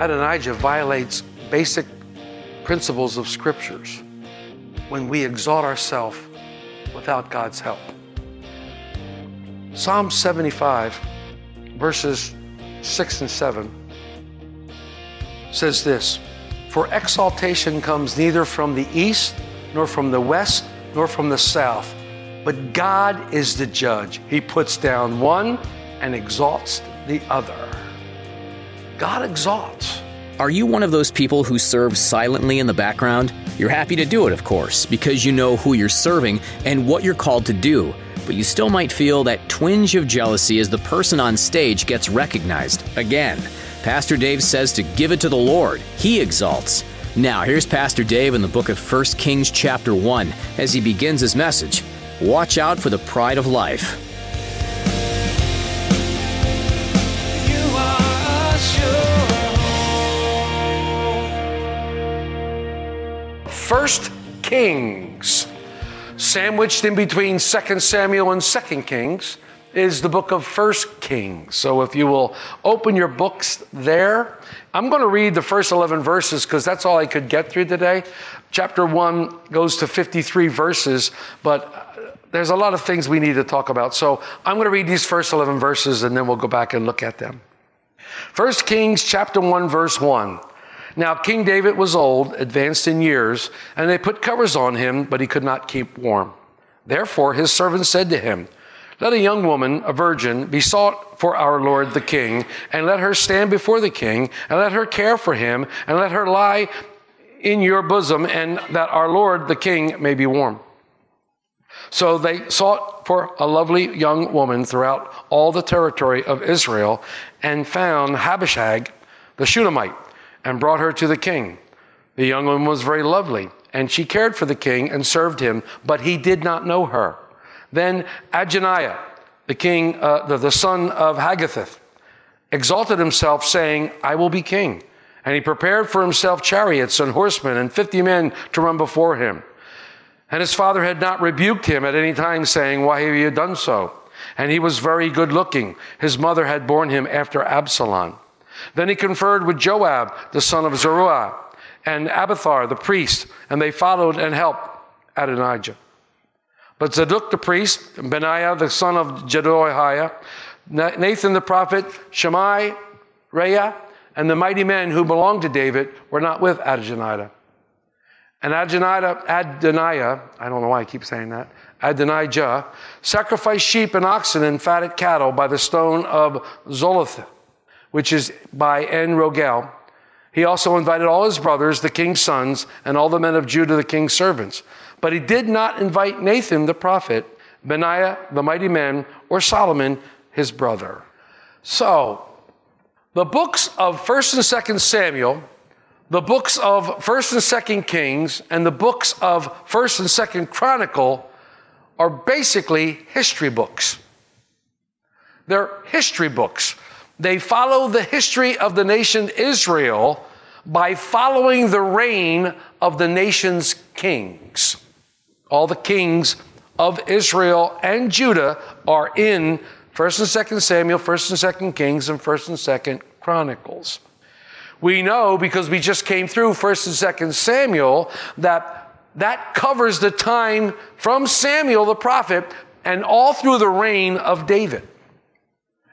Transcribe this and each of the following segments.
Adonijah violates basic principles of scriptures when we exalt ourselves without God's help. Psalm 75, verses 6 and 7 says this For exaltation comes neither from the east, nor from the west, nor from the south, but God is the judge. He puts down one and exalts the other. God exalts. Are you one of those people who serve silently in the background? You're happy to do it, of course, because you know who you're serving and what you're called to do. But you still might feel that twinge of jealousy as the person on stage gets recognized. Again, Pastor Dave says to give it to the Lord. He exalts. Now, here's Pastor Dave in the book of 1 Kings, chapter 1, as he begins his message Watch out for the pride of life. First Kings, sandwiched in between Second Samuel and Second Kings, is the book of First Kings. So if you will open your books there, I'm going to read the first 11 verses because that's all I could get through today. Chapter 1 goes to 53 verses, but uh, there's a lot of things we need to talk about. So I'm going to read these first 11 verses and then we'll go back and look at them. First Kings chapter 1 verse 1. Now King David was old, advanced in years, and they put covers on him, but he could not keep warm. Therefore his servants said to him, Let a young woman, a virgin, be sought for our Lord the king, and let her stand before the king, and let her care for him, and let her lie in your bosom, and that our Lord the king may be warm. So they sought for a lovely young woman throughout all the territory of Israel and found Abishag the Shunammite, and brought her to the king. The young woman was very lovely, and she cared for the king and served him, but he did not know her. Then Adonijah, the king, uh, the, the son of Haggith, exalted himself, saying, I will be king. And he prepared for himself chariots and horsemen and fifty men to run before him. And his father had not rebuked him at any time, saying, Why have you done so? And he was very good looking. His mother had borne him after Absalom. Then he conferred with Joab, the son of Zeruiah, and Abiathar, the priest, and they followed and helped Adonijah. But Zadok the priest, Benaiah the son of Jehoiah, Nathan the prophet, Shimei, Reah, and the mighty men who belonged to David were not with Adonijah. And Adonijah, Adonijah, I don't know why I keep saying that, Adonijah, sacrificed sheep and oxen and fatted cattle by the stone of Zoloth, which is by En Rogel. He also invited all his brothers, the king's sons, and all the men of Judah, the king's servants. But he did not invite Nathan the prophet, Benaiah the mighty man, or Solomon his brother. So, the books of 1st and 2nd Samuel, the books of 1st and 2nd Kings, and the books of 1st and 2nd Chronicle are basically history books. They're history books. They follow the history of the nation Israel by following the reign of the nation's kings. All the kings of Israel and Judah are in 1st and 2nd Samuel, 1st and 2nd Kings, and 1st and 2nd Chronicles. We know because we just came through 1st and 2nd Samuel that that covers the time from Samuel the prophet and all through the reign of David.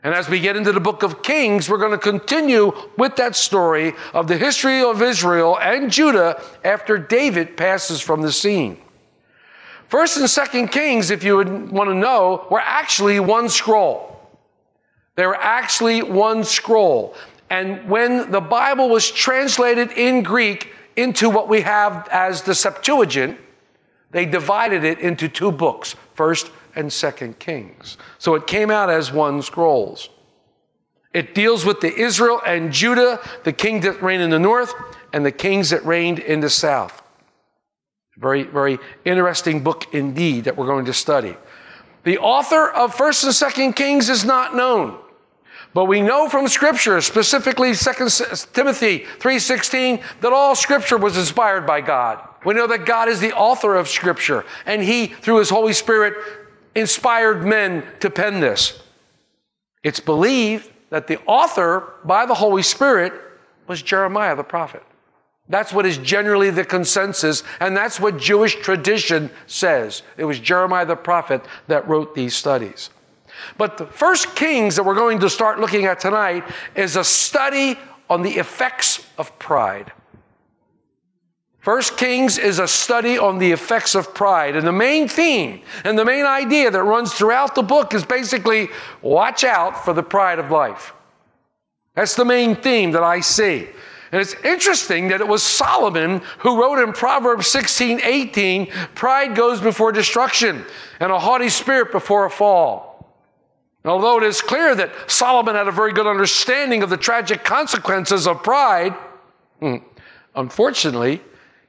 And as we get into the book of Kings, we're going to continue with that story of the history of Israel and Judah after David passes from the scene. First and Second Kings, if you would want to know, were actually one scroll. They were actually one scroll. And when the Bible was translated in Greek into what we have as the Septuagint, they divided it into two books, First and Second Kings. So it came out as one scrolls. It deals with the Israel and Judah, the kings that reigned in the north, and the kings that reigned in the south. Very, very interesting book indeed that we're going to study. The author of First and Second Kings is not known. But we know from scripture, specifically 2 Timothy 3:16, that all scripture was inspired by God. We know that God is the author of scripture, and he through his Holy Spirit inspired men to pen this. It's believed that the author by the Holy Spirit was Jeremiah the prophet. That's what is generally the consensus, and that's what Jewish tradition says. It was Jeremiah the prophet that wrote these studies. But the first Kings that we're going to start looking at tonight is a study on the effects of pride. First Kings is a study on the effects of pride. And the main theme and the main idea that runs throughout the book is basically watch out for the pride of life. That's the main theme that I see. And it's interesting that it was Solomon who wrote in Proverbs 16, 18, pride goes before destruction and a haughty spirit before a fall. Although it is clear that Solomon had a very good understanding of the tragic consequences of pride, hmm, unfortunately,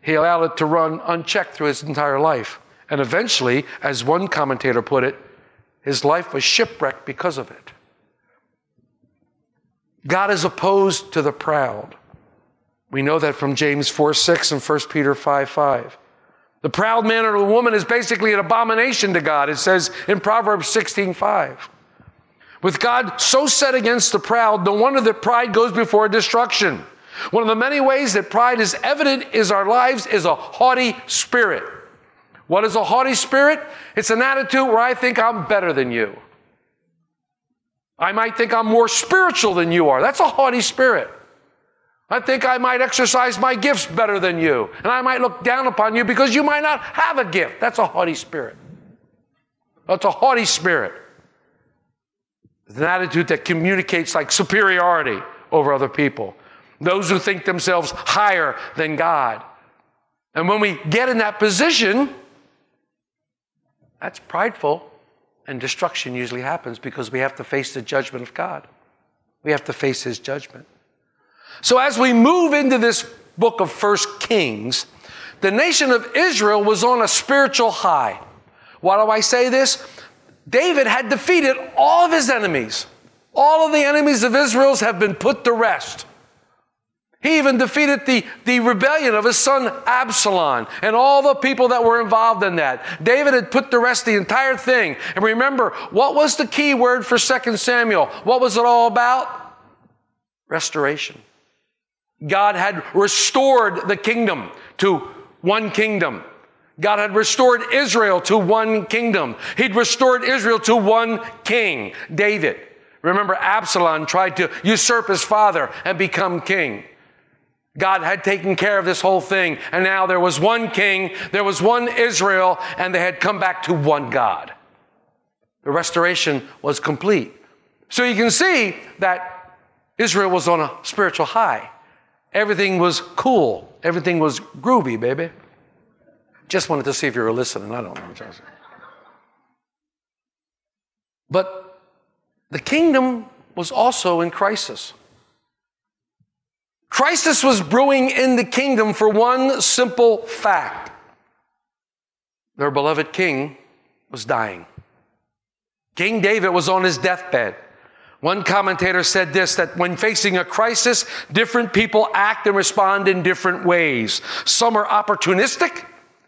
he allowed it to run unchecked through his entire life. And eventually, as one commentator put it, his life was shipwrecked because of it. God is opposed to the proud. We know that from James 4 6 and 1 Peter 5 5. The proud man or the woman is basically an abomination to God. It says in Proverbs 16 5. With God so set against the proud, no wonder that pride goes before destruction. One of the many ways that pride is evident is our lives is a haughty spirit. What is a haughty spirit? It's an attitude where I think I'm better than you. I might think I'm more spiritual than you are. That's a haughty spirit. I think I might exercise my gifts better than you. And I might look down upon you because you might not have a gift. That's a haughty spirit. That's a haughty spirit. It's an attitude that communicates like superiority over other people. Those who think themselves higher than God. And when we get in that position, that's prideful, and destruction usually happens because we have to face the judgment of God. We have to face His judgment. So as we move into this book of First Kings, the nation of Israel was on a spiritual high. Why do I say this? David had defeated all of his enemies. All of the enemies of Israel's have been put to rest. He even defeated the, the rebellion of his son Absalom and all the people that were involved in that. David had put to rest the entire thing. And remember, what was the key word for 2 Samuel? What was it all about? Restoration. God had restored the kingdom to one kingdom. God had restored Israel to one kingdom. He'd restored Israel to one king, David. Remember, Absalom tried to usurp his father and become king. God had taken care of this whole thing, and now there was one king, there was one Israel, and they had come back to one God. The restoration was complete. So you can see that Israel was on a spiritual high. Everything was cool. Everything was groovy, baby. Just wanted to see if you were listening. I don't know. But the kingdom was also in crisis. Crisis was brewing in the kingdom for one simple fact their beloved king was dying. King David was on his deathbed. One commentator said this that when facing a crisis, different people act and respond in different ways. Some are opportunistic,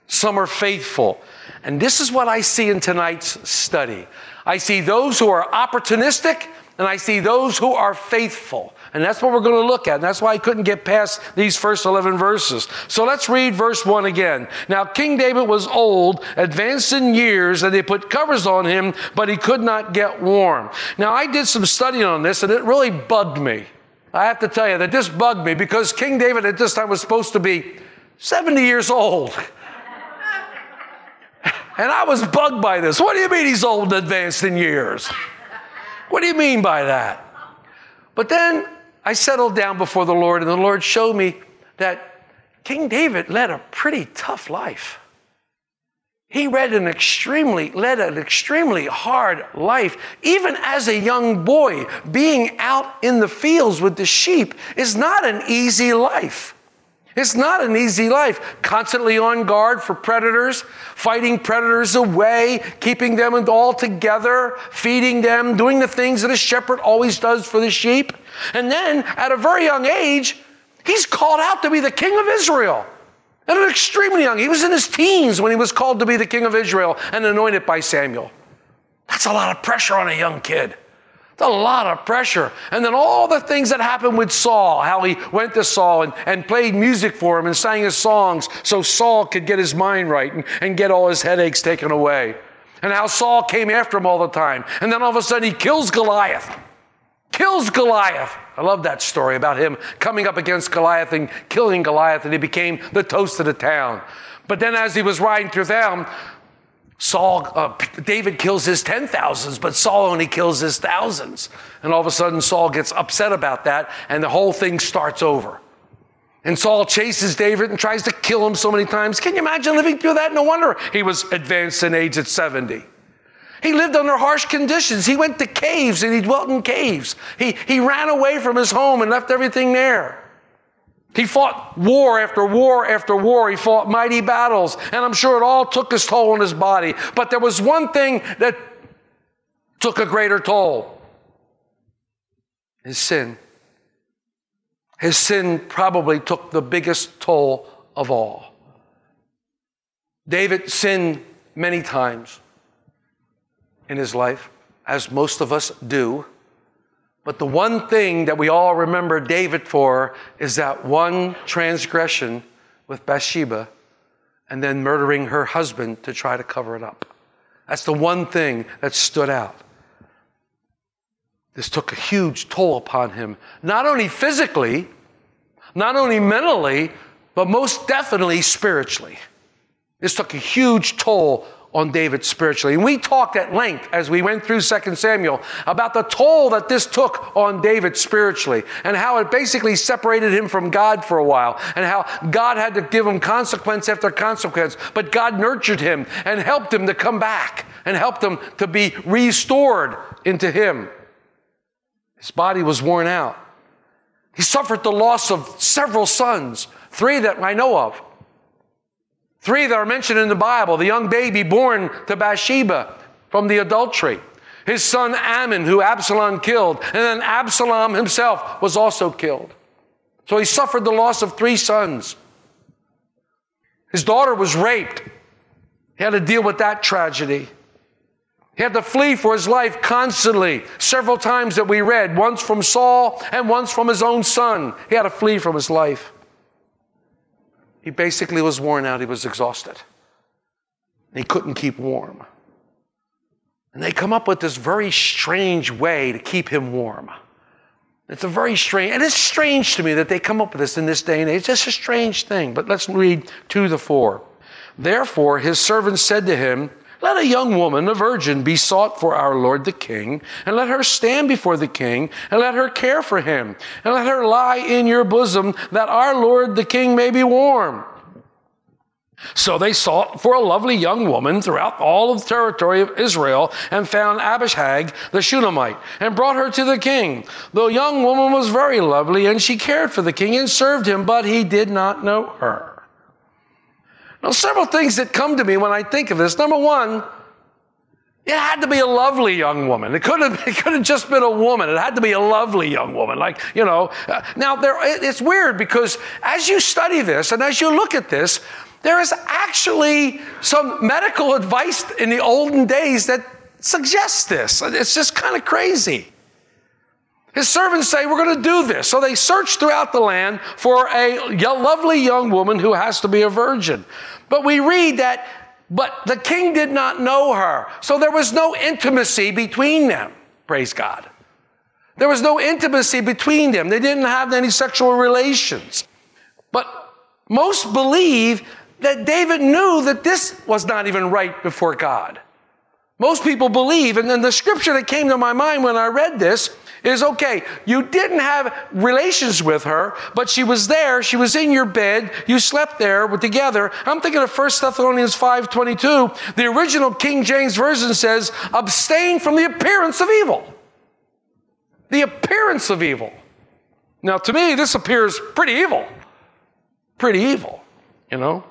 some are faithful. And this is what I see in tonight's study. I see those who are opportunistic and I see those who are faithful. And that's what we're going to look at. And that's why I couldn't get past these first 11 verses. So let's read verse 1 again. Now, King David was old, advanced in years, and they put covers on him, but he could not get warm. Now, I did some studying on this, and it really bugged me. I have to tell you that this bugged me because King David at this time was supposed to be 70 years old. And I was bugged by this. What do you mean he's old and advanced in years? What do you mean by that? But then I settled down before the Lord, and the Lord showed me that King David led a pretty tough life. he read an extremely, led an extremely hard life. Even as a young boy, being out in the fields with the sheep is not an easy life. It's not an easy life. Constantly on guard for predators, fighting predators away, keeping them all together, feeding them, doing the things that a shepherd always does for the sheep. And then at a very young age, he's called out to be the king of Israel. At an extremely young, he was in his teens when he was called to be the king of Israel and anointed by Samuel. That's a lot of pressure on a young kid. It's a lot of pressure. And then all the things that happened with Saul, how he went to Saul and, and played music for him and sang his songs so Saul could get his mind right and, and get all his headaches taken away. And how Saul came after him all the time. And then all of a sudden he kills Goliath. Kills Goliath. I love that story about him coming up against Goliath and killing Goliath, and he became the toast of the town. But then as he was riding through town, Saul, uh, David kills his ten thousands, but Saul only kills his thousands. And all of a sudden, Saul gets upset about that, and the whole thing starts over. And Saul chases David and tries to kill him so many times. Can you imagine living through that? No wonder he was advanced in age at 70. He lived under harsh conditions. He went to caves and he dwelt in caves. He, he ran away from his home and left everything there. He fought war after war after war. He fought mighty battles, and I'm sure it all took its toll on his body. But there was one thing that took a greater toll his sin. His sin probably took the biggest toll of all. David sinned many times in his life, as most of us do. But the one thing that we all remember David for is that one transgression with Bathsheba and then murdering her husband to try to cover it up. That's the one thing that stood out. This took a huge toll upon him, not only physically, not only mentally, but most definitely spiritually. This took a huge toll on David spiritually. And we talked at length as we went through 2 Samuel about the toll that this took on David spiritually and how it basically separated him from God for a while and how God had to give him consequence after consequence. But God nurtured him and helped him to come back and helped him to be restored into him. His body was worn out. He suffered the loss of several sons, three that I know of. Three that are mentioned in the Bible the young baby born to Bathsheba from the adultery, his son Amnon, who Absalom killed, and then Absalom himself was also killed. So he suffered the loss of three sons. His daughter was raped. He had to deal with that tragedy. He had to flee for his life constantly, several times that we read, once from Saul and once from his own son. He had to flee from his life. He basically was worn out, he was exhausted. He couldn't keep warm. And they come up with this very strange way to keep him warm. It's a very strange, and it's strange to me that they come up with this in this day and age. It's just a strange thing, but let's read 2 to 4. Therefore, his servants said to him, Let a young woman, a virgin, be sought for our Lord the king, and let her stand before the king, and let her care for him, and let her lie in your bosom, that our Lord the king may be warm. So they sought for a lovely young woman throughout all of the territory of Israel and found Abishag the Shunammite and brought her to the king. The young woman was very lovely and she cared for the king and served him, but he did not know her. Now, several things that come to me when I think of this. Number one, it had to be a lovely young woman. It could have, it could have just been a woman. It had to be a lovely young woman. Like, you know, uh, now there, it's weird because as you study this and as you look at this, there is actually some medical advice in the olden days that suggests this. It's just kind of crazy. His servants say, We're going to do this. So they search throughout the land for a lovely young woman who has to be a virgin. But we read that, but the king did not know her. So there was no intimacy between them. Praise God. There was no intimacy between them. They didn't have any sexual relations. But most believe that David knew that this was not even right before God. Most people believe, and then the scripture that came to my mind when I read this is okay, you didn't have relations with her, but she was there, she was in your bed, you slept there together. I'm thinking of 1 Thessalonians 5:22. The original King James Version says, abstain from the appearance of evil. The appearance of evil. Now, to me, this appears pretty evil. Pretty evil, you know?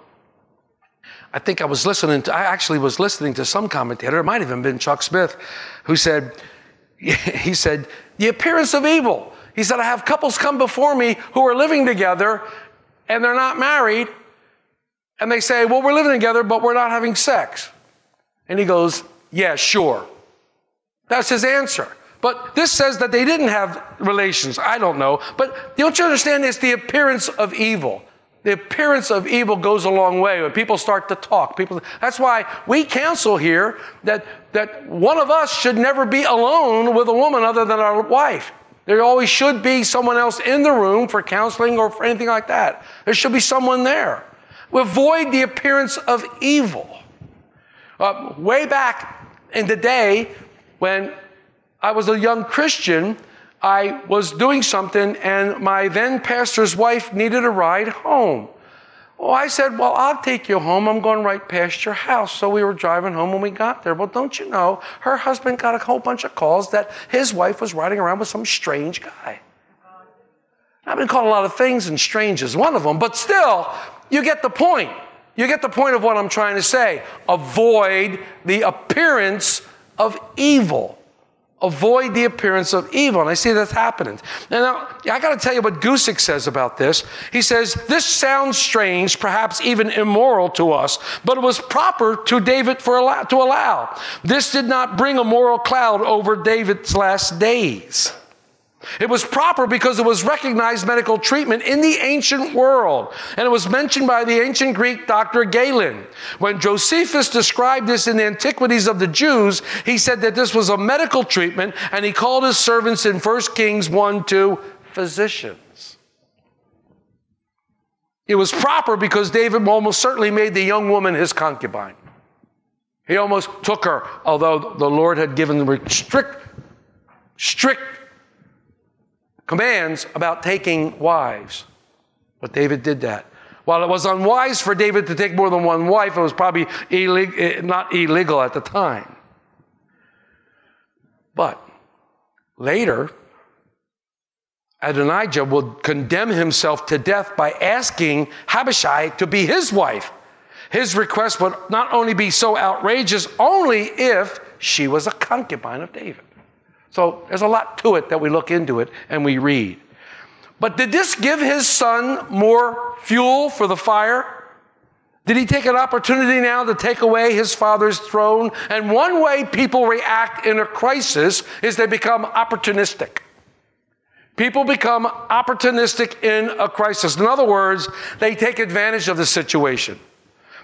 I think I was listening to, I actually was listening to some commentator, it might have even been Chuck Smith, who said, he said, the appearance of evil. He said, I have couples come before me who are living together and they're not married. And they say, well, we're living together, but we're not having sex. And he goes, yeah, sure. That's his answer. But this says that they didn't have relations. I don't know. But don't you understand? It's the appearance of evil. The appearance of evil goes a long way when people start to talk. People, that's why we counsel here that, that one of us should never be alone with a woman other than our wife. There always should be someone else in the room for counseling or for anything like that. There should be someone there. We avoid the appearance of evil. Uh, way back in the day when I was a young Christian, I was doing something and my then pastor's wife needed a ride home. Well, I said, Well, I'll take you home. I'm going right past your house. So we were driving home when we got there. Well, don't you know, her husband got a whole bunch of calls that his wife was riding around with some strange guy. I've been called a lot of things, and strange is one of them, but still, you get the point. You get the point of what I'm trying to say. Avoid the appearance of evil. Avoid the appearance of evil. And I see that's happening. And now, I got to tell you what Guzik says about this. He says, This sounds strange, perhaps even immoral to us, but it was proper to David for allow, to allow. This did not bring a moral cloud over David's last days. It was proper because it was recognized medical treatment in the ancient world. And it was mentioned by the ancient Greek Dr. Galen. When Josephus described this in the Antiquities of the Jews, he said that this was a medical treatment, and he called his servants in 1 Kings 1 2 physicians. It was proper because David almost certainly made the young woman his concubine. He almost took her, although the Lord had given strict, strict commands about taking wives. But David did that. While it was unwise for David to take more than one wife, it was probably illeg- eh, not illegal at the time. But later, Adonijah would condemn himself to death by asking Abishai to be his wife. His request would not only be so outrageous, only if she was a concubine of David. So there's a lot to it that we look into it and we read. But did this give his son more fuel for the fire? Did he take an opportunity now to take away his father's throne? And one way people react in a crisis is they become opportunistic. People become opportunistic in a crisis. In other words, they take advantage of the situation.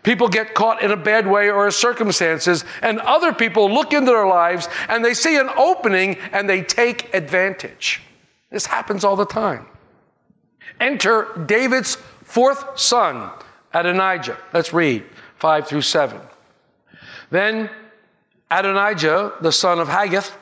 People get caught in a bad way or circumstances, and other people look into their lives and they see an opening and they take advantage. This happens all the time. Enter David's fourth son, Adonijah. Let's read 5 through 7. Then Adonijah, the son of Haggith,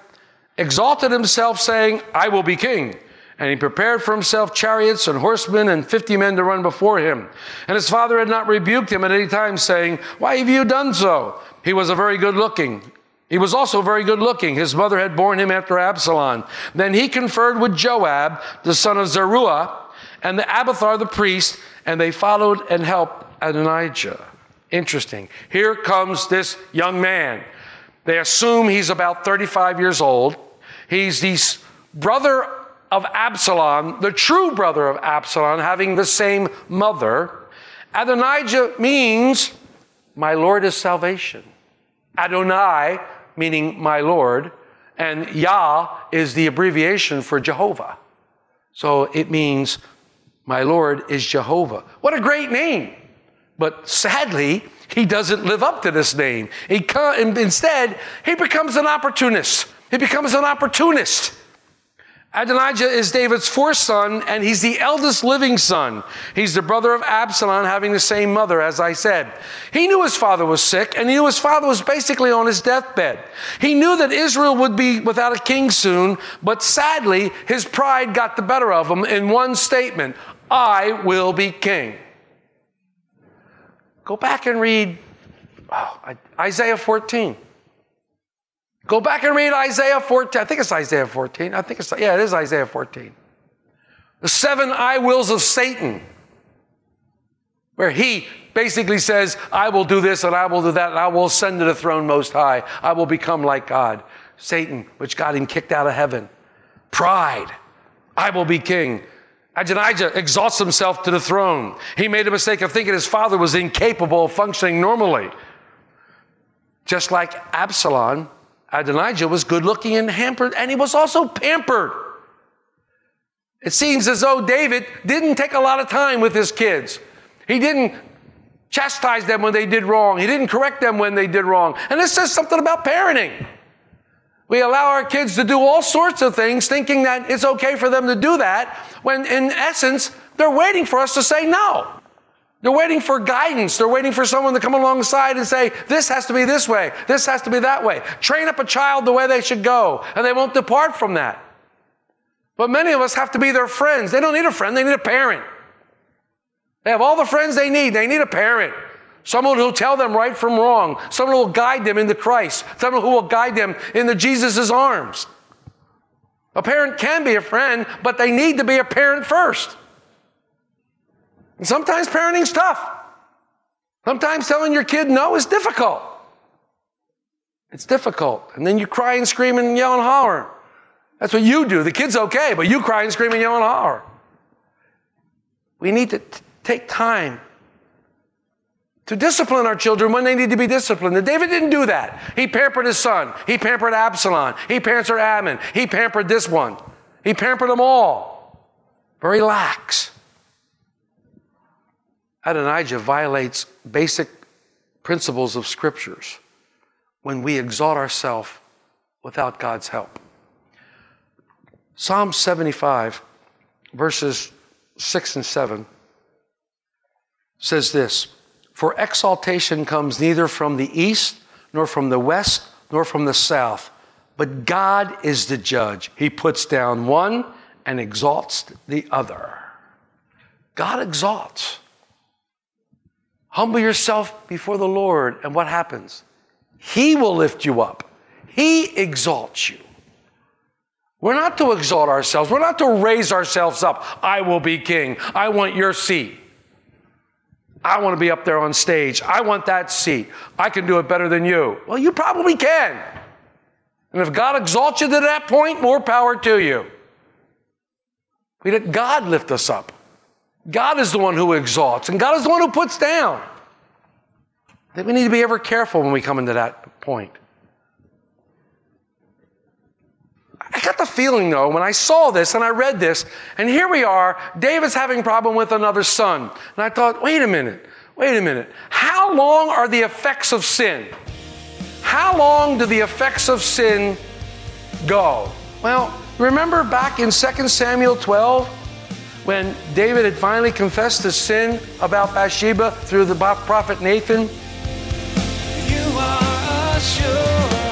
exalted himself, saying, I will be king. And he prepared for himself chariots and horsemen and fifty men to run before him. And his father had not rebuked him at any time, saying, Why have you done so? He was a very good looking. He was also very good looking. His mother had borne him after Absalom. Then he conferred with Joab, the son of Zeruiah, and the Abiathar the priest, and they followed and helped Adonijah. Interesting. Here comes this young man. They assume he's about 35 years old. He's the brother of Absalom, the true brother of Absalom, having the same mother. Adonijah means, my Lord is salvation. Adonai, meaning my Lord, and Yah is the abbreviation for Jehovah. So it means, my Lord is Jehovah. What a great name! But sadly, he doesn't live up to this name. He instead, he becomes an opportunist. He becomes an opportunist. Adonijah is David's fourth son, and he's the eldest living son. He's the brother of Absalom, having the same mother, as I said. He knew his father was sick, and he knew his father was basically on his deathbed. He knew that Israel would be without a king soon, but sadly, his pride got the better of him in one statement I will be king. Go back and read oh, Isaiah 14. Go back and read Isaiah 14. I think it's Isaiah 14. I think it's, yeah, it is Isaiah 14. The seven I wills of Satan, where he basically says, I will do this and I will do that and I will ascend to the throne most high. I will become like God. Satan, which got him kicked out of heaven. Pride. I will be king. Adonijah exalts himself to the throne. He made a mistake of thinking his father was incapable of functioning normally. Just like Absalom, Adonijah was good looking and hampered, and he was also pampered. It seems as though David didn't take a lot of time with his kids. He didn't chastise them when they did wrong. He didn't correct them when they did wrong. And this says something about parenting. We allow our kids to do all sorts of things thinking that it's okay for them to do that, when in essence, they're waiting for us to say no. They're waiting for guidance. They're waiting for someone to come alongside and say, this has to be this way. This has to be that way. Train up a child the way they should go, and they won't depart from that. But many of us have to be their friends. They don't need a friend, they need a parent. They have all the friends they need. They need a parent. Someone who'll tell them right from wrong. Someone who will guide them into Christ. Someone who will guide them into Jesus' arms. A parent can be a friend, but they need to be a parent first. And sometimes parenting's tough. Sometimes telling your kid no is difficult. It's difficult. And then you cry and scream and yell and holler. That's what you do. The kid's okay, but you cry and scream and yell and holler. We need to t- take time to discipline our children when they need to be disciplined. And David didn't do that. He pampered his son. He pampered Absalom. He pampered Amnon. He pampered this one. He pampered them all. Very lax. Adonijah violates basic principles of scriptures when we exalt ourselves without God's help. Psalm 75, verses 6 and 7 says this For exaltation comes neither from the east, nor from the west, nor from the south, but God is the judge. He puts down one and exalts the other. God exalts. Humble yourself before the Lord, and what happens? He will lift you up. He exalts you. We're not to exalt ourselves. We're not to raise ourselves up. I will be king. I want your seat. I want to be up there on stage. I want that seat. I can do it better than you. Well, you probably can. And if God exalts you to that point, more power to you. We let God lift us up. God is the one who exalts, and God is the one who puts down. That we need to be ever careful when we come into that point. I got the feeling though, when I saw this and I read this, and here we are, David's having problem with another son. And I thought, wait a minute, wait a minute. How long are the effects of sin? How long do the effects of sin go? Well, remember back in 2 Samuel 12, when David had finally confessed his sin about Bathsheba through the prophet Nathan? You are a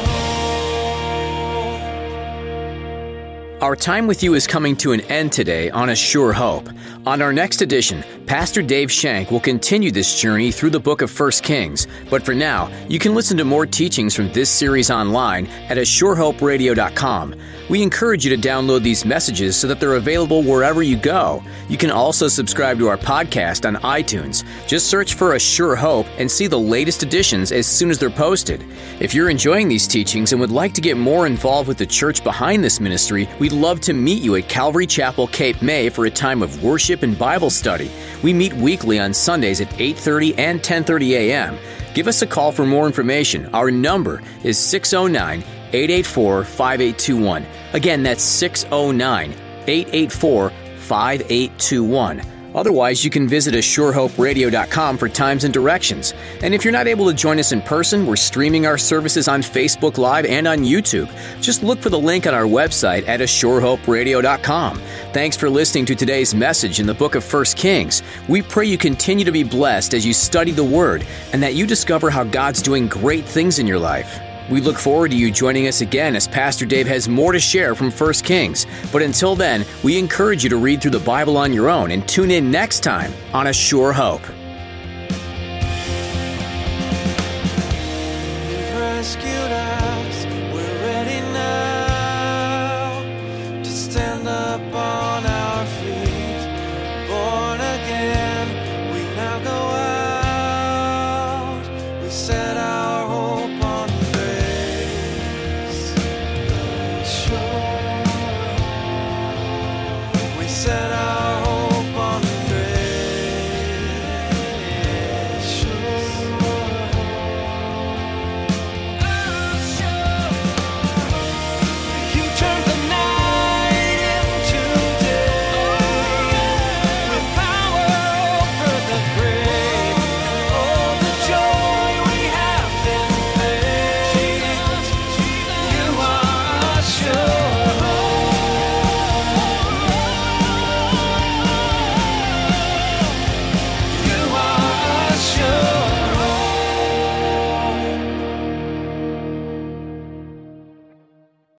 Our time with you is coming to an end today on A Sure Hope. On our next edition, Pastor Dave Shank will continue this journey through the book of 1 Kings. But for now, you can listen to more teachings from this series online at ASureHoperadio.com. We encourage you to download these messages so that they're available wherever you go. You can also subscribe to our podcast on iTunes. Just search for A Sure Hope and see the latest editions as soon as they're posted. If you're enjoying these teachings and would like to get more involved with the church behind this ministry, we'd love to meet you at Calvary Chapel, Cape May for a time of worship and Bible study. We meet weekly on Sundays at 8:30 and 10:30 a.m. Give us a call for more information. Our number is 609 884 5821. Again, that's 609 884 5821. Otherwise, you can visit ASureHopeRadio.com for times and directions. And if you're not able to join us in person, we're streaming our services on Facebook Live and on YouTube. Just look for the link on our website at ASureHopeRadio.com. Thanks for listening to today's message in the book of 1 Kings. We pray you continue to be blessed as you study the Word and that you discover how God's doing great things in your life. We look forward to you joining us again as Pastor Dave has more to share from 1 Kings. But until then, we encourage you to read through the Bible on your own and tune in next time on A Sure Hope.